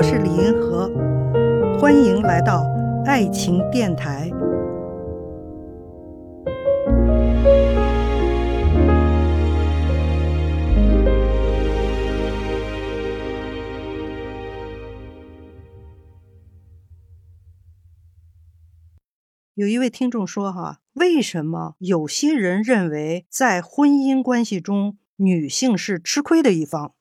我是李银河，欢迎来到爱情电台。有一位听众说：“哈，为什么有些人认为在婚姻关系中女性是吃亏的一方？”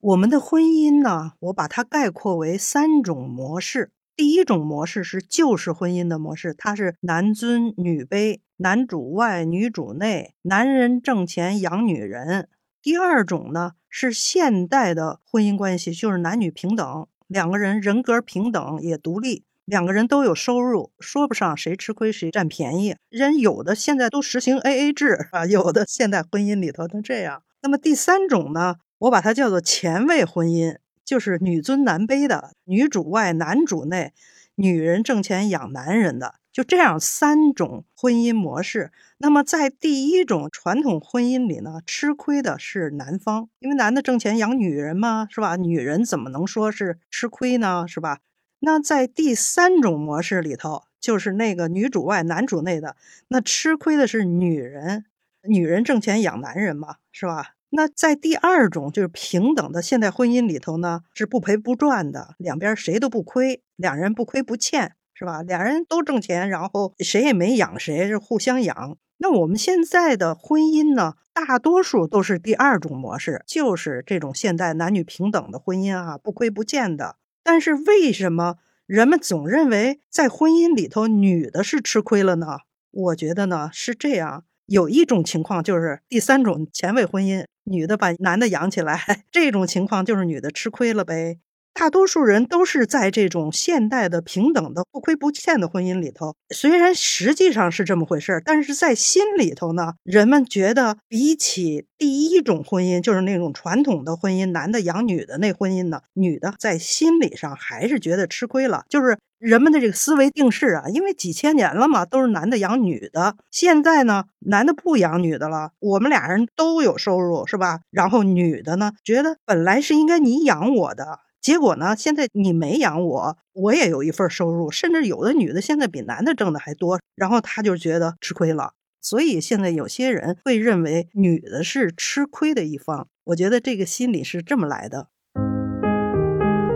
我们的婚姻呢，我把它概括为三种模式。第一种模式是旧式婚姻的模式，它是男尊女卑，男主外女主内，男人挣钱养女人。第二种呢是现代的婚姻关系，就是男女平等，两个人人格平等也独立。两个人都有收入，说不上谁吃亏谁占便宜。人有的现在都实行 A A 制啊，有的现代婚姻里头都这样。那么第三种呢，我把它叫做前卫婚姻，就是女尊男卑的，女主外男主内，女人挣钱养男人的，就这样三种婚姻模式。那么在第一种传统婚姻里呢，吃亏的是男方，因为男的挣钱养女人嘛，是吧？女人怎么能说是吃亏呢？是吧？那在第三种模式里头，就是那个女主外男主内的，那吃亏的是女人，女人挣钱养男人嘛，是吧？那在第二种就是平等的现代婚姻里头呢，是不赔不赚的，两边谁都不亏，两人不亏不欠，是吧？两人都挣钱，然后谁也没养谁，是互相养。那我们现在的婚姻呢，大多数都是第二种模式，就是这种现代男女平等的婚姻啊，不亏不欠的。但是为什么人们总认为在婚姻里头女的是吃亏了呢？我觉得呢是这样，有一种情况就是第三种前卫婚姻，女的把男的养起来，这种情况就是女的吃亏了呗。大多数人都是在这种现代的平等的不亏不欠的婚姻里头，虽然实际上是这么回事儿，但是在心里头呢，人们觉得比起第一种婚姻，就是那种传统的婚姻，男的养女的那婚姻呢，女的在心理上还是觉得吃亏了。就是人们的这个思维定式啊，因为几千年了嘛，都是男的养女的，现在呢，男的不养女的了，我们俩人都有收入，是吧？然后女的呢，觉得本来是应该你养我的。结果呢？现在你没养我，我也有一份收入，甚至有的女的现在比男的挣的还多，然后她就觉得吃亏了。所以现在有些人会认为女的是吃亏的一方。我觉得这个心理是这么来的：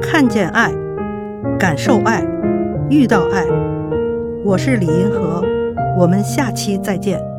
看见爱，感受爱，遇到爱。我是李银河，我们下期再见。